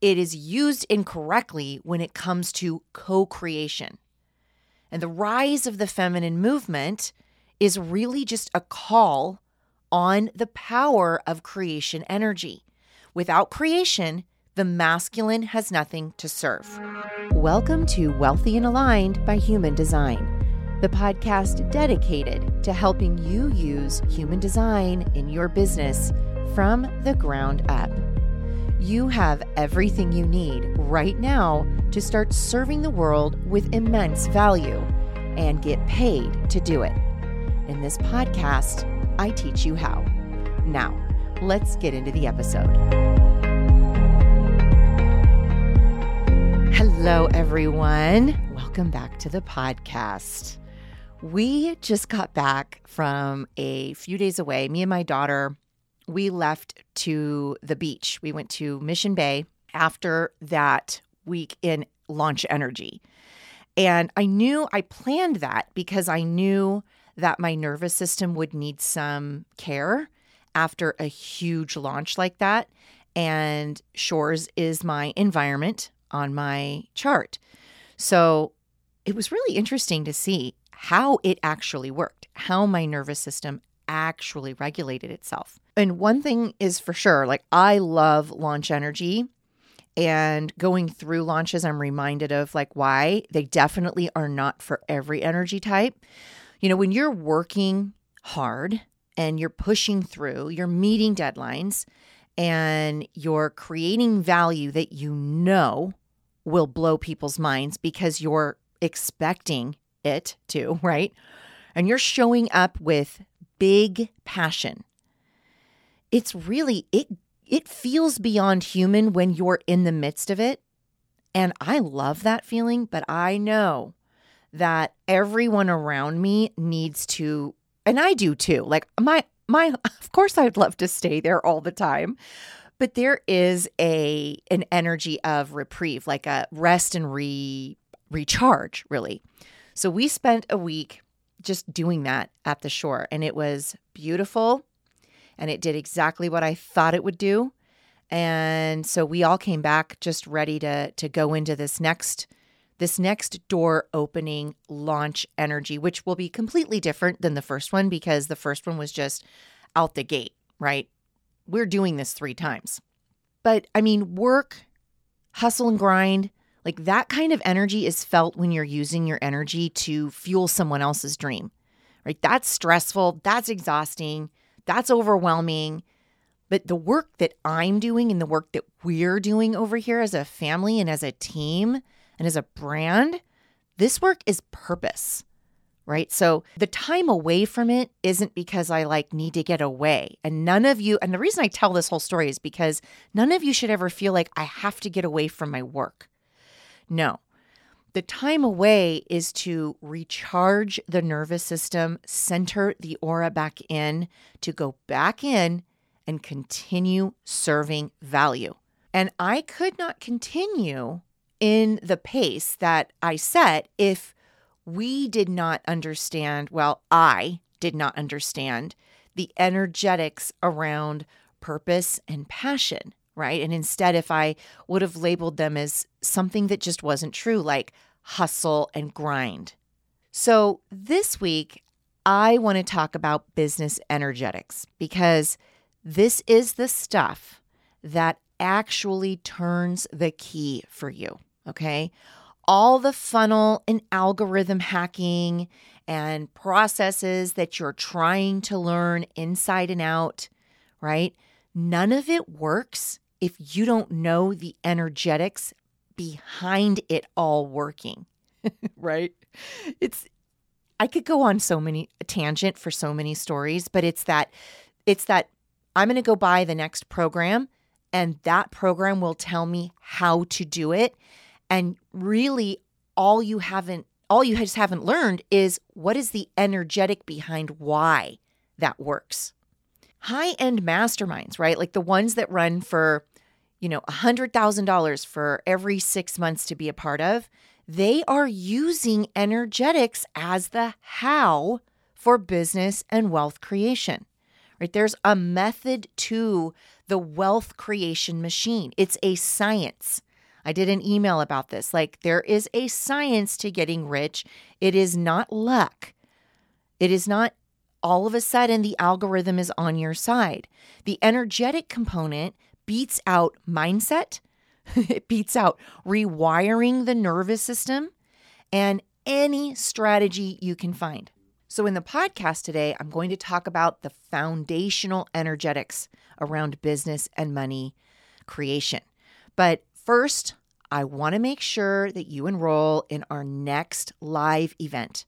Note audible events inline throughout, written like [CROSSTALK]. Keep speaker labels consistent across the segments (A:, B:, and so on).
A: it is used incorrectly when it comes to co creation. And the rise of the feminine movement is really just a call on the power of creation energy. Without creation, the masculine has nothing to serve. Welcome to Wealthy and Aligned by Human Design, the podcast dedicated to helping you use human design in your business from the ground up. You have everything you need right now to start serving the world with immense value and get paid to do it. In this podcast, I teach you how. Now, let's get into the episode. Hello, everyone. Welcome back to the podcast. We just got back from a few days away. Me and my daughter, we left to the beach. We went to Mission Bay after that week in Launch Energy. And I knew I planned that because I knew that my nervous system would need some care after a huge launch like that. And shores is my environment on my chart. So it was really interesting to see how it actually worked, how my nervous system actually regulated itself. And one thing is for sure like, I love launch energy. And going through launches, I'm reminded of like why they definitely are not for every energy type. You know, when you're working hard and you're pushing through, you're meeting deadlines, and you're creating value that you know will blow people's minds because you're expecting it to, [LAUGHS] right? And you're showing up with big passion. It's really it it feels beyond human when you're in the midst of it. And I love that feeling, but I know that everyone around me needs to and I do too. Like my my [LAUGHS] of course I'd love to stay there all the time. But there is a an energy of reprieve, like a rest and re recharge, really. So we spent a week just doing that at the shore and it was beautiful and it did exactly what I thought it would do. And so we all came back just ready to to go into this next this next door opening launch energy, which will be completely different than the first one because the first one was just out the gate, right? We're doing this three times. But I mean, work, hustle and grind, like that kind of energy is felt when you're using your energy to fuel someone else's dream, right? That's stressful, that's exhausting, that's overwhelming. But the work that I'm doing and the work that we're doing over here as a family and as a team, and as a brand, this work is purpose, right? So the time away from it isn't because I like need to get away. And none of you, and the reason I tell this whole story is because none of you should ever feel like I have to get away from my work. No. The time away is to recharge the nervous system, center the aura back in, to go back in and continue serving value. And I could not continue in the pace that I set if we did not understand, well, I did not understand the energetics around purpose and passion, right? And instead, if I would have labeled them as something that just wasn't true, like hustle and grind. So this week, I want to talk about business energetics because this is the stuff that actually turns the key for you. Okay. All the funnel and algorithm hacking and processes that you're trying to learn inside and out, right? None of it works if you don't know the energetics behind it all working, [LAUGHS] right? It's, I could go on so many tangent for so many stories, but it's that, it's that I'm going to go buy the next program and that program will tell me how to do it and really, all you haven't, all you just haven't learned is what is the energetic behind why that works. High end masterminds, right? Like the ones that run for, you know, $100,000 for every six months to be a part of, they are using energetics as the how for business and wealth creation, right? There's a method to the wealth creation machine. It's a science. I did an email about this. Like, there is a science to getting rich. It is not luck. It is not all of a sudden the algorithm is on your side. The energetic component beats out mindset, [LAUGHS] it beats out rewiring the nervous system, and any strategy you can find. So, in the podcast today, I'm going to talk about the foundational energetics around business and money creation. But first, I want to make sure that you enroll in our next live event.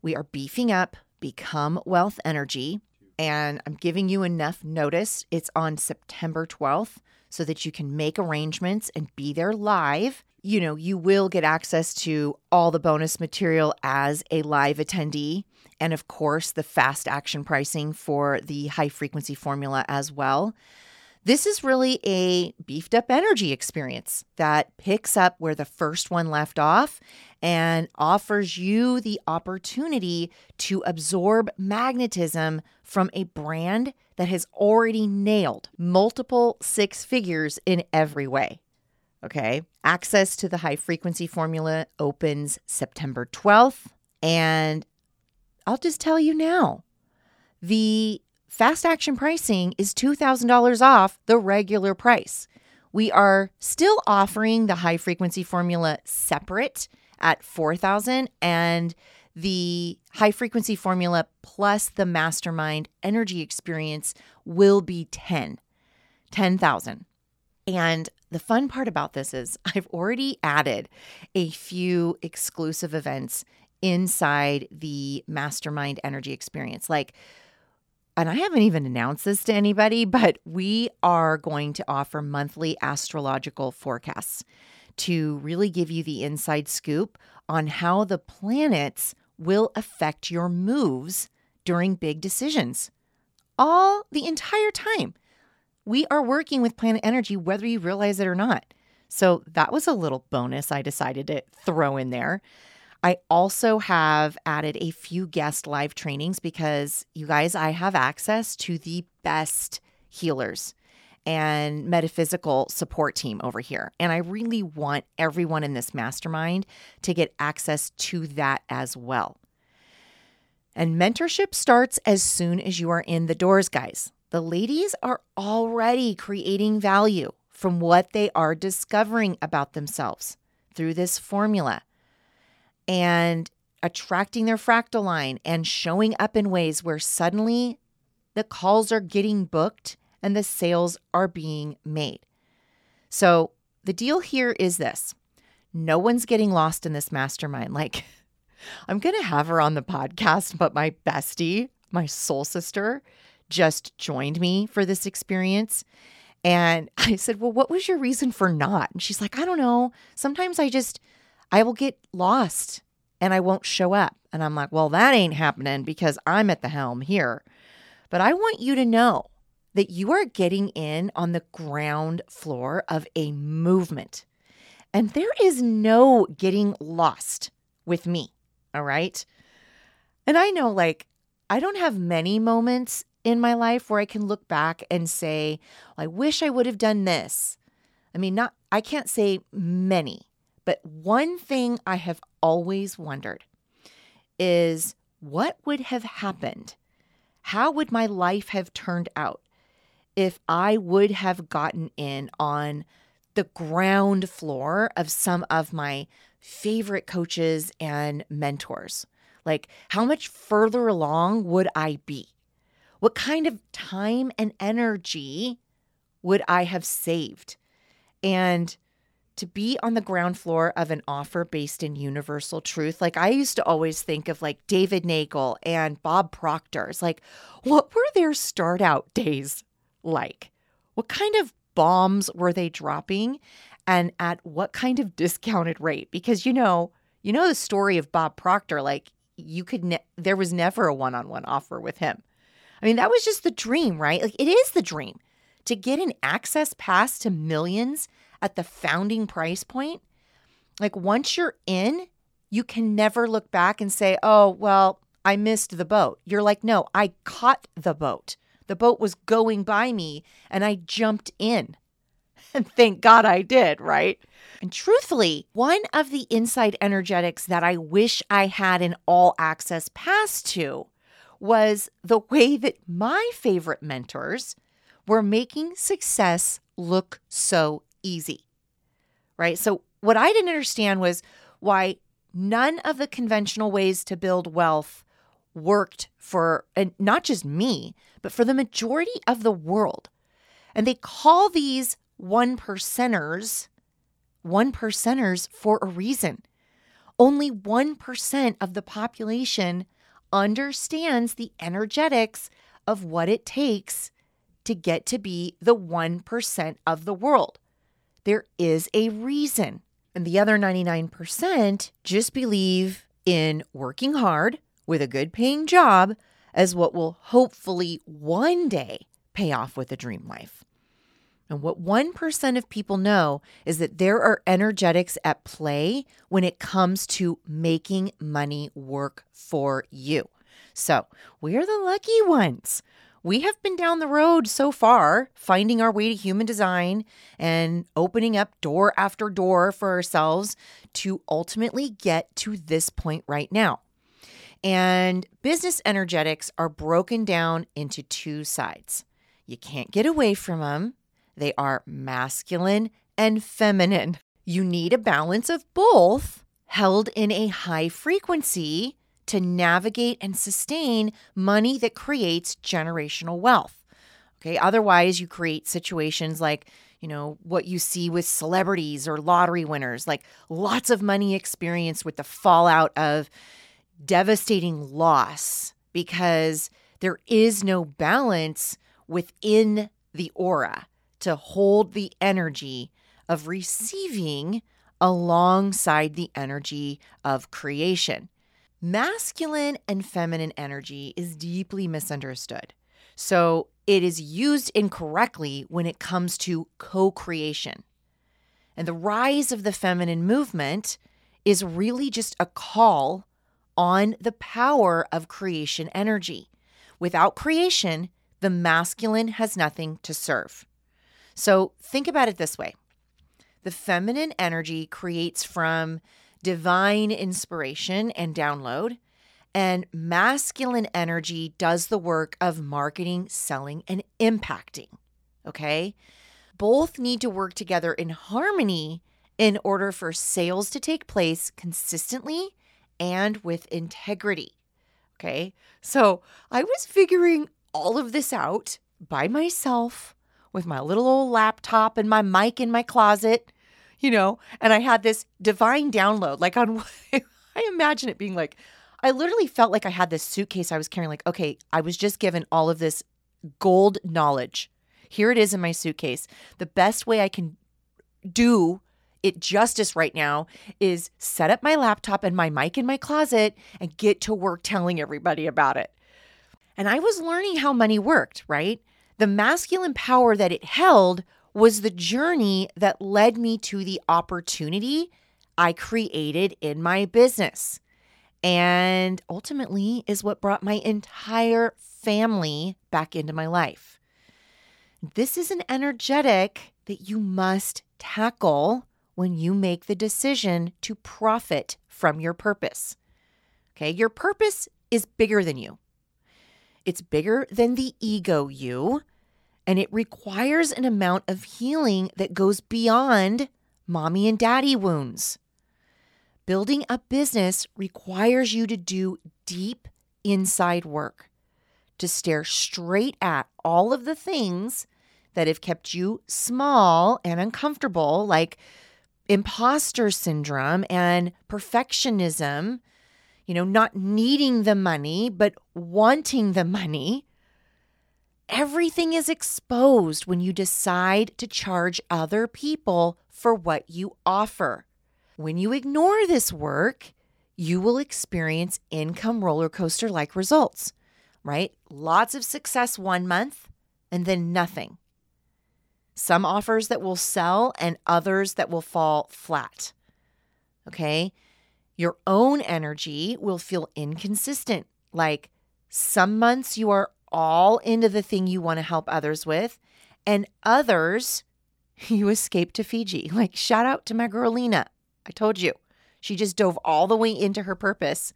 A: We are beefing up Become Wealth Energy, and I'm giving you enough notice. It's on September 12th so that you can make arrangements and be there live you know, you will get access to all the bonus material as a live attendee. And of course, the fast action pricing for the high frequency formula as well. This is really a beefed up energy experience that picks up where the first one left off and offers you the opportunity to absorb magnetism from a brand that has already nailed multiple six figures in every way. Okay. Access to the high frequency formula opens September 12th. And I'll just tell you now the fast action pricing is $2,000 off the regular price. We are still offering the high frequency formula separate at 4000 and the high frequency formula plus the mastermind energy experience will be 10 10,000. And the fun part about this is [LAUGHS] I've already added a few exclusive events inside the mastermind energy experience. Like, and I haven't even announced this to anybody, but we are going to offer monthly astrological forecasts to really give you the inside scoop on how the planets will affect your moves during big decisions all the entire time we are working with planet energy, whether you realize it or not. So that was a little bonus I decided to throw in there. I also have added a few guest live trainings because you guys, I have access to the best healers and metaphysical support team over here. And I really want everyone in this mastermind to get access to that as well. And mentorship starts as soon as you are in the doors, guys. The ladies are already creating value from what they are discovering about themselves through this formula and attracting their fractal line and showing up in ways where suddenly the calls are getting booked and the sales are being made. So, the deal here is this no one's getting lost in this mastermind. [LAUGHS] Like, I'm going to have her on the podcast, but my bestie, my soul sister, just joined me for this experience. And [LAUGHS] I said, Well, what was your reason for not? And she's like, I don't know. Sometimes I just, I will get lost and I won't show up. And I'm like, Well, that ain't happening because I'm at the helm here. But I want you to know that you are getting in on the ground floor of a movement. And there is no getting lost with me. All right. And I know, like, I don't have many moments in my life where I can look back and say, I wish I would have done this. I mean, not, I can't say many, but one thing I have always wondered is what would have happened? How would my life have turned out if I would have gotten in on the ground floor of some of my favorite coaches and mentors? Like, how much further along would I be? What kind of time and energy would I have saved? And to be on the ground floor of an offer based in universal truth. Like I used to always think of like David Neagle and Bob Proctor's like what were their start out days like? What kind of bombs were they dropping and at what kind of [LAUGHS] discounted rate? Because you know, you know the story of Bob Proctor like you could ne- there was never a one-on-one offer with him. I mean, that was just the dream, right? Like, it is the dream to get an access pass to millions at the founding price point. Like, once you're in, you can never look back and say, oh, well, I missed the boat. You're like, no, I caught the boat. The boat was going by me and I jumped in. And [LAUGHS] thank God I did, right? And truthfully, one of the inside energetics that I wish I had an all access pass to was the way that my favorite mentors were making success look so easy, right? So, what I didn't understand was why none of the conventional ways to build wealth worked for and not just me, but for the majority of the world. And they call these one percenters one percenters for a reason. Only 1% of the population understands the energetics of what it takes to get to be the 1% of the world. There is a reason. And the other 99% just believe in working hard with a good paying job as what will hopefully one day pay off with a dream life. And what 1% of people know is that there are energetics at play when it comes to making money work for you. So we are the lucky ones. We have been down the road so far, finding our way to human design and opening up door after door for ourselves to ultimately get to this point right now. And business energetics are broken down into two sides. You can't get away from them they are masculine and feminine. You need a balance of both held in a high frequency to navigate and sustain money that creates generational wealth. Okay, otherwise, you create situations like, you know, what you see with celebrities or lottery winners, like lots of money experience with the fallout of devastating loss because there is no balance within the aura to hold the energy of receiving alongside the energy of creation. Masculine and feminine energy is deeply misunderstood. So it is used incorrectly when it comes to co creation. And the rise of the feminine movement is really just a call on the power of creation energy. Without creation, the masculine has nothing to serve. So think about it this way the feminine energy creates from divine inspiration and download, and masculine energy does the work of marketing, selling, and impacting. Okay. Both need to work together in harmony in order for sales to take place consistently and with integrity. Okay. So I was figuring all of this out by myself with my little old laptop and my mic in my closet, you know, and I had this divine download. Like on, [LAUGHS] I imagine it being like, I literally felt like I had this suitcase I was carrying, like, okay, I was just given all of this gold knowledge. Here it is in my suitcase. The best way I can do it justice right now is set up my laptop and my mic in my closet and get to work telling everybody about it. And I was learning how money worked, right? The masculine power that it held was the journey that led me to the opportunity I created in my business. And ultimately is what brought my entire family back into my life. This is an energetic that you must tackle when you make the decision to profit from your purpose. Okay, your purpose is bigger than you. It's bigger than the ego you, and it requires an amount of healing that goes beyond mommy and daddy wounds. Building a business requires you to do deep inside work, to stare straight at all of the things that have kept you small and uncomfortable, like imposter syndrome and perfectionism you know, not needing the money, but wanting the money. Everything is exposed when you decide to charge other people for what you offer. When you ignore this work, you will experience income roller coaster like results, right? Lots of success one month and then nothing. Some offers that will sell and others that will fall flat. Okay. Your own energy will feel inconsistent. Like some months you are all into the thing you want to help others with, and others, [LAUGHS] you escape to Fiji. Like, shout out to my girl Lena. I told you, she just dove all the way into her purpose.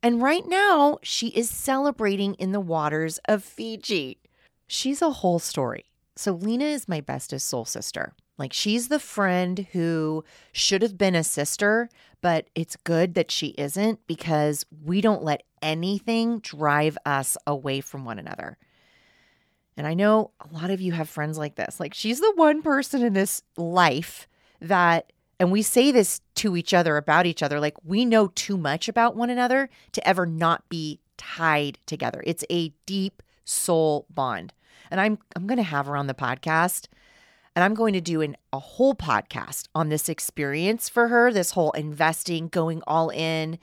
A: And right now, she is celebrating in the waters of Fiji. She's a whole story. So, Lena is my bestest soul sister. Like, she's the friend who should have been a sister, but it's good that she isn't because we don't let anything drive us away from one another. And I know a lot of you have friends like this. Like, she's the one person in this life that, and we say this to each other about each other, like, we know too much about one another to ever not be tied together. It's a deep soul bond. And I'm I'm going to have her on the podcast and I'm going to do an, a whole podcast on this experience for her, this whole investing, going all in.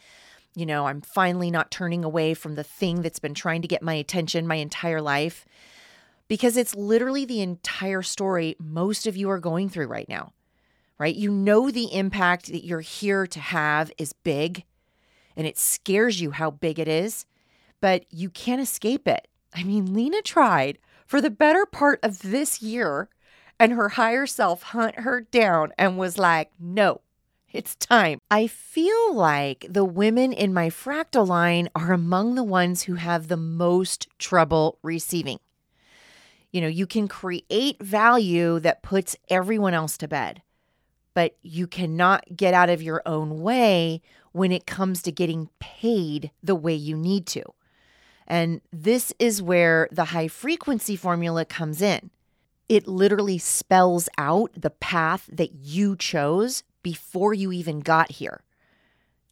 A: You know, I'm finally not turning away from the thing that's been trying to get my attention my entire life because it's literally the entire story most of you are going through right now, right? You know, the impact that you're here to have is big and it scares you how big it is, but you can't escape it. I mean, Lena tried for the better part of this year and her higher self hunt her down and was like, no, it's time. I feel like the women in my fractal line are among the ones who have the most trouble receiving. You know, you can create value that puts everyone else to bed, but you cannot get out of your own way when it comes to getting paid the way you need to. And this is where the high frequency formula comes in it literally spells out the path that you chose before you even got here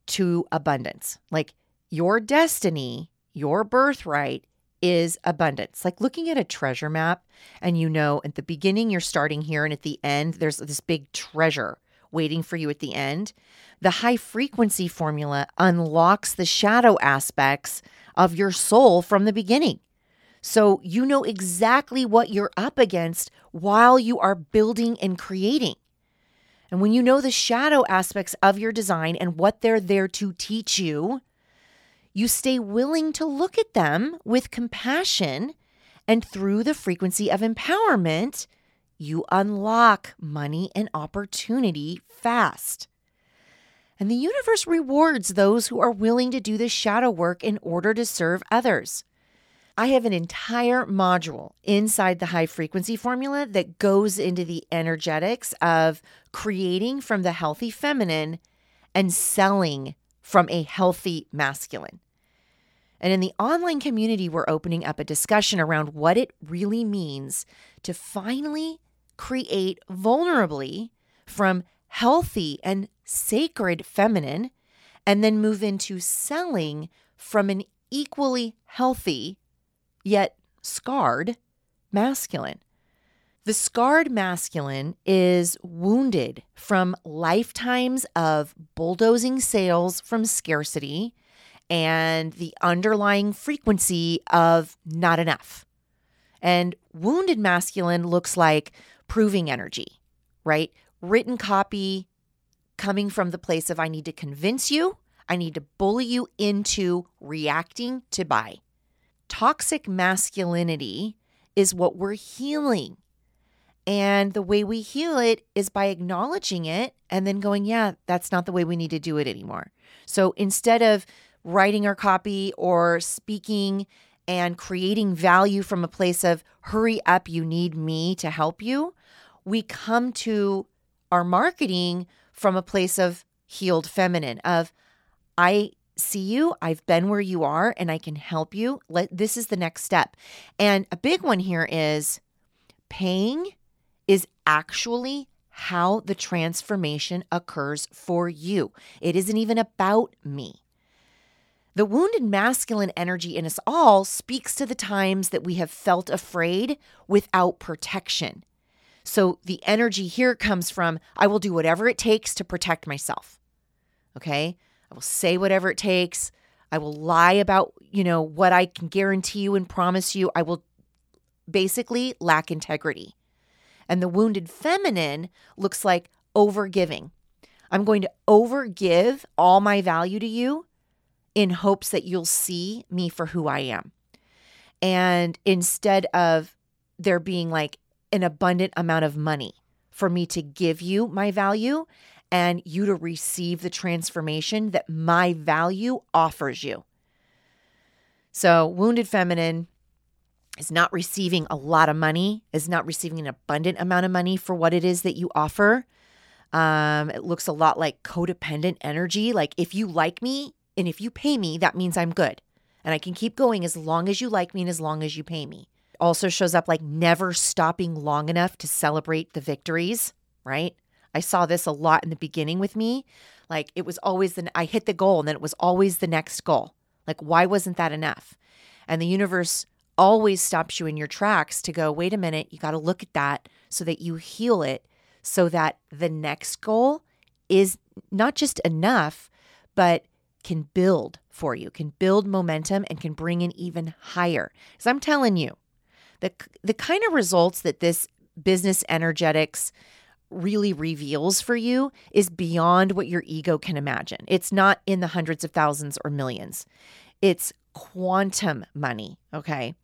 A: to abundance. Like your destiny, your birthright is abundance. Like looking at a treasure map, and you know, at the beginning, you're starting here, and at the end, there's this big treasure waiting for you at the end. The high frequency formula unlocks the shadow aspects of your soul from the beginning. So you know exactly what you're up against while you are building and creating. And when you know the shadow aspects of your design and what they're there to teach you, you stay willing to look at them with compassion. And through the frequency of empowerment, you unlock money and opportunity fast. And the universe rewards those who are willing to do the shadow work in order to serve others. I have an entire module inside the high frequency formula that goes into the energetics of creating from the healthy feminine and selling from a healthy masculine. And in the online community, we're opening up a discussion around what it really means to finally create vulnerably from healthy and sacred feminine and then move into selling from an equally healthy yet scarred masculine. The scarred masculine is wounded from lifetimes of bulldozing sales from scarcity and the underlying frequency of not enough. And wounded masculine looks like proving energy, right? Written copy coming from the place of I need to convince you, I need to bully you into reacting to buy toxic masculinity is what we're healing. And the way we heal it is by acknowledging it and then going, yeah, that's not the way we need to do it anymore. So instead of writing our copy or speaking and creating value from a place of hurry up, you need me to help you, we come to our marketing from a place of healed feminine, of I see you. I've been where you are and I can help you. Let this is the next step. And a big one here is paying is actually how the transformation occurs for you. It isn't even about me. The wounded masculine energy in us all speaks to the times that we have felt afraid without protection. So the energy here comes from I will do whatever it takes to protect myself. Okay? I will say whatever it takes. I will lie about, you know, what I can guarantee you and promise you. I will basically lack integrity. And the wounded feminine looks like overgiving. I'm going to overgive all my value to you in hopes that you'll see me for who I am. And instead of there being like an abundant amount of money for me to give you my value and you to receive the transformation that my value offers you. So, wounded feminine is not receiving a lot of money, is not receiving an abundant amount of money for what it is that you offer. Um, it looks a lot like codependent energy. Like, if you like me and if you pay me, that means I'm good. And I can keep going as long as you like me and as long as you pay me. Also shows up like never stopping long enough to celebrate the victories, right? I saw this a lot in the beginning with me. Like it was always the I hit the goal and then it was always the next goal. Like why wasn't that enough? And the universe always stops you in your tracks to go, "Wait a minute, you got to look at that so that you heal it so that the next goal is not just enough, but can build for you, can build momentum and can bring in even higher." Cuz I'm telling you, the the kind of results that this business energetics really reveals for you is beyond what your ego can imagine. It's not in the hundreds of thousands or millions. It's quantum money, okay?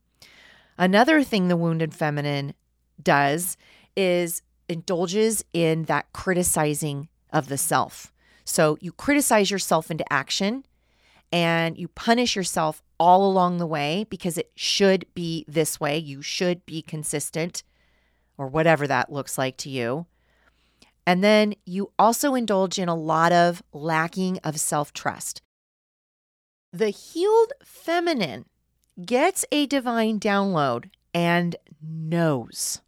A: Another thing the wounded feminine does is indulges in that criticizing of the self. So you criticize yourself into action and you punish yourself all along the way because it should be this way. You should be consistent or whatever that looks like to you. And then you also indulge in a lot of lacking of self trust. The healed feminine gets a divine download and knows,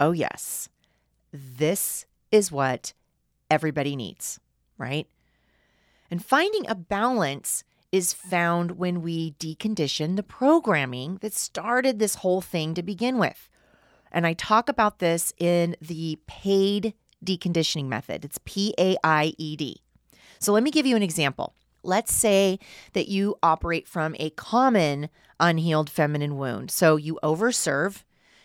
A: oh, yes, this is what everybody needs, right? And finding a balance is found when we decondition the programming that started this whole thing to begin with. And I talk about this in the paid deconditioning method. It's P A I E D. So let me give you an example. Let's say that you operate from a common unhealed feminine wound. So you overserve,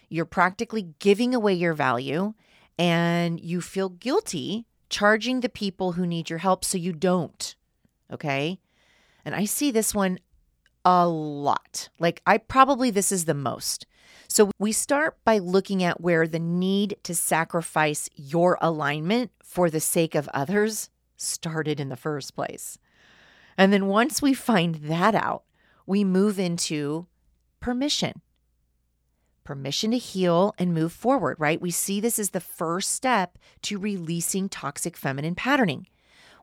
A: you're practically giving away your value, and you feel guilty charging the people who need your help so you don't. Okay. And I see this one a lot. Like, I probably, this is the most. So we start by looking at where the need to sacrifice your alignment for the sake of others started in the first place. And then once we find that out, we move into permission. Permission to heal and move forward, right? We see this as the first step to releasing toxic feminine patterning.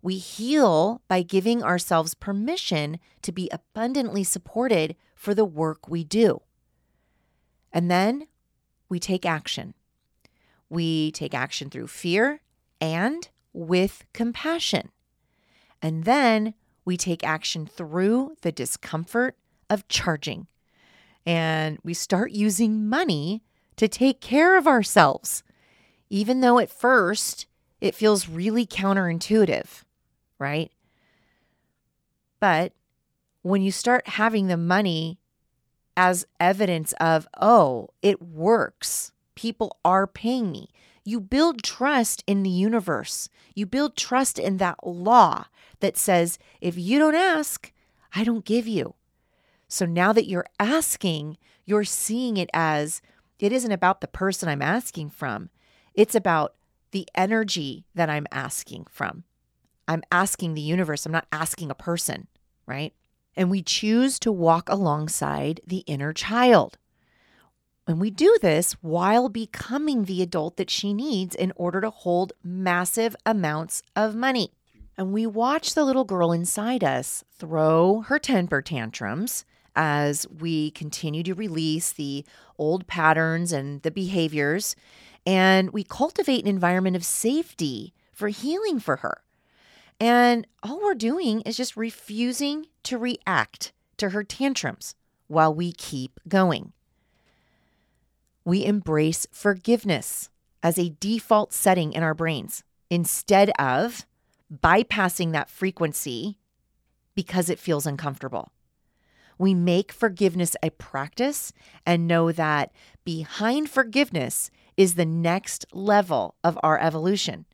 A: We heal by giving ourselves permission to be abundantly supported for the work we do. And then we take action. We take action through fear and with compassion. And then we take action through the discomfort of charging. And we start using money to take care of ourselves, even though at first it feels really counterintuitive, right? But when you start having the money as evidence of, oh, it works. People are paying me. You build trust in the universe. You build trust in that law that says, if you don't ask, I don't give you. So now that you're asking, you're seeing it as it isn't about the person I'm asking from, it's about the energy that I'm asking from. I'm asking the universe, I'm not asking a person, right? And we choose to walk alongside the inner child. And we do this while becoming the adult that she needs in order to hold massive amounts of money. And we watch the little girl inside us throw her temper tantrums as we continue to release the old patterns and the behaviors. And we cultivate an environment of safety for healing for her. And all we're doing is just refusing to react to her tantrums while we keep going. We embrace forgiveness as a default setting in our brains instead of bypassing that frequency because it feels uncomfortable. We make forgiveness a practice and know that behind forgiveness is the next level of our evolution.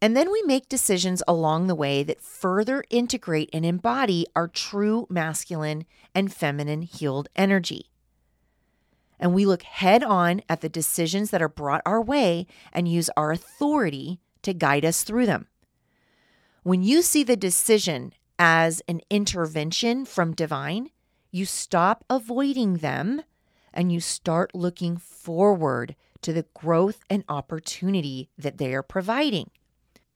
A: And then we make decisions along the way that further integrate and embody our true masculine and feminine healed energy. And we look head on at the decisions that are brought our way and use our authority to guide us through them. When you see the decision as an intervention from divine, you stop avoiding them and you start looking forward to the growth and opportunity that they are providing.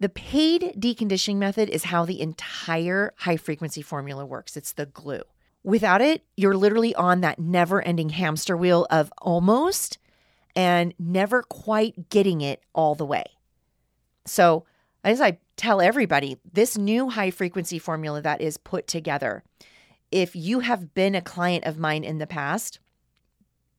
A: The paid deconditioning method is how the entire high frequency formula works. It's the glue. Without it, you're literally on that never ending hamster wheel of almost and never quite getting it all the way. So, as I tell everybody, this new high frequency formula that is put together, if you have been a client of mine in the past,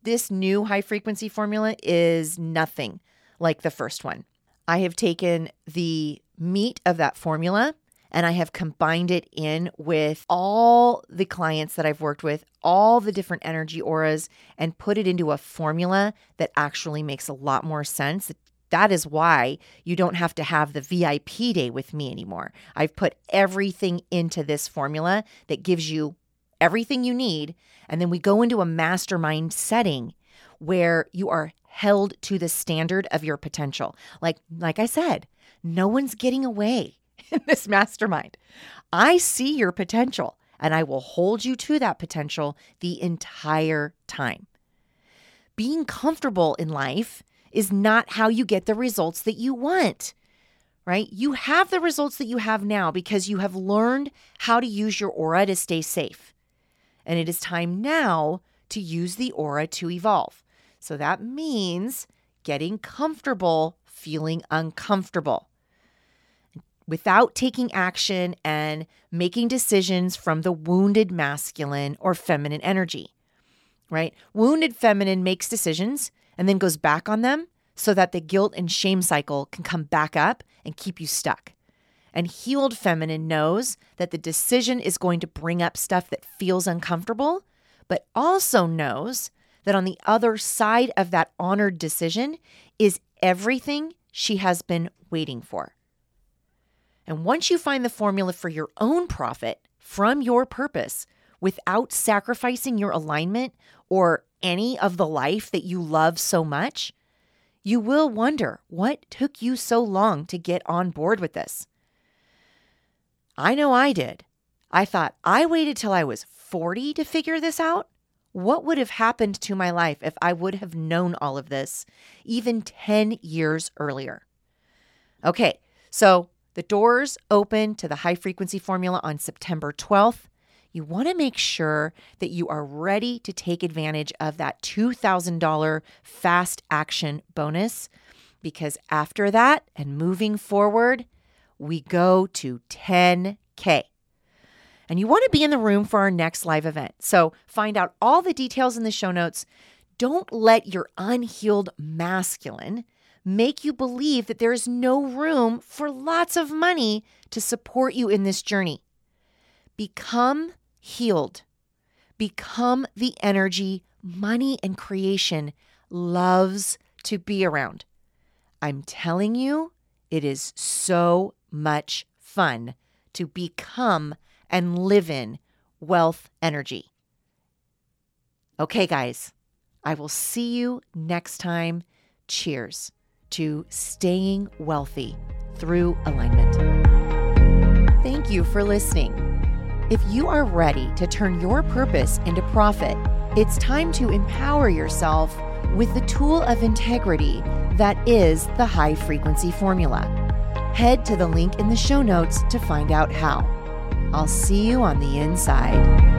A: this new high frequency formula is nothing like the first one. I have taken the meat of that formula and I have combined it in with all the clients that I've worked with, all the different energy auras, and put it into a formula that actually makes a lot more sense. That is why you don't have to have the VIP day with me anymore. I've put everything into this formula that gives you everything you need. And then we go into a mastermind setting where you are held to the standard of your potential. Like like I said, no one's getting away [LAUGHS] in this mastermind. I see your potential and I will hold you to that potential the entire time. Being comfortable in life is not how you get the results that you want, right? You have the results that you have now because you have learned how to use your aura to stay safe. And it is time now to use the aura to evolve. So that means getting comfortable feeling uncomfortable without taking action and making decisions from the wounded masculine or feminine energy, right? Wounded feminine makes decisions and then goes back on them so that the guilt and shame cycle can come back up and keep you stuck. And healed feminine knows that the decision is going to bring up stuff that feels uncomfortable, but also knows that on the other side of that honored decision is everything she has been waiting for. And once you find the formula for your own profit from your purpose without sacrificing your alignment or any of the life that you love so much, you will wonder what took you so long to get on board with this. I know I did. I thought I waited till I was 40 to figure this out. What would have happened to my life if I would have known all of this even 10 years earlier? Okay, so the doors open to the high frequency formula on September 12th. You want to make sure that you are ready to take advantage of that $2,000 fast action bonus because after that and moving forward, we go to 10K. And you want to be in the room for our next live event. So find out all the details in the show notes. Don't let your unhealed masculine make you believe that there is no room for lots of money to support you in this journey. Become healed. Become the energy money and creation loves to be around. I'm telling you, it is so much fun to become and live in wealth energy. Okay, guys, I will see you next time. Cheers to staying wealthy through alignment. Thank you for listening. If you are ready to turn your purpose into profit, it's time to empower yourself with the tool of integrity that is the high frequency formula. Head to the link in the show notes to find out how. I'll see you on the inside.